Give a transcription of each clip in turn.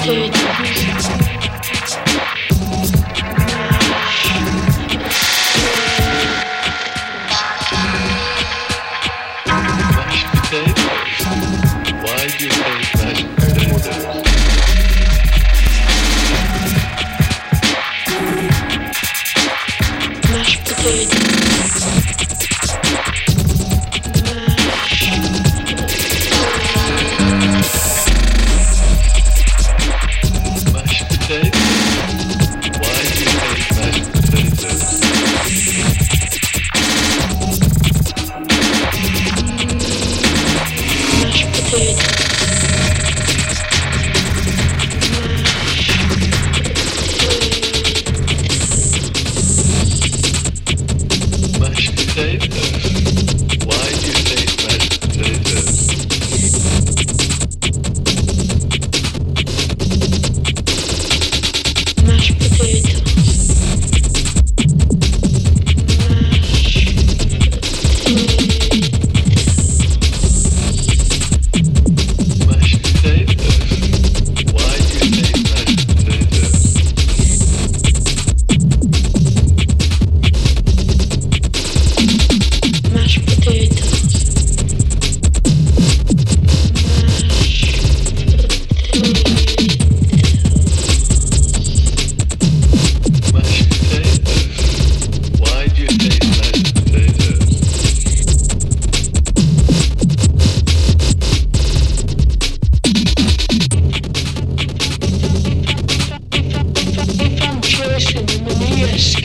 Why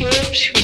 Oops.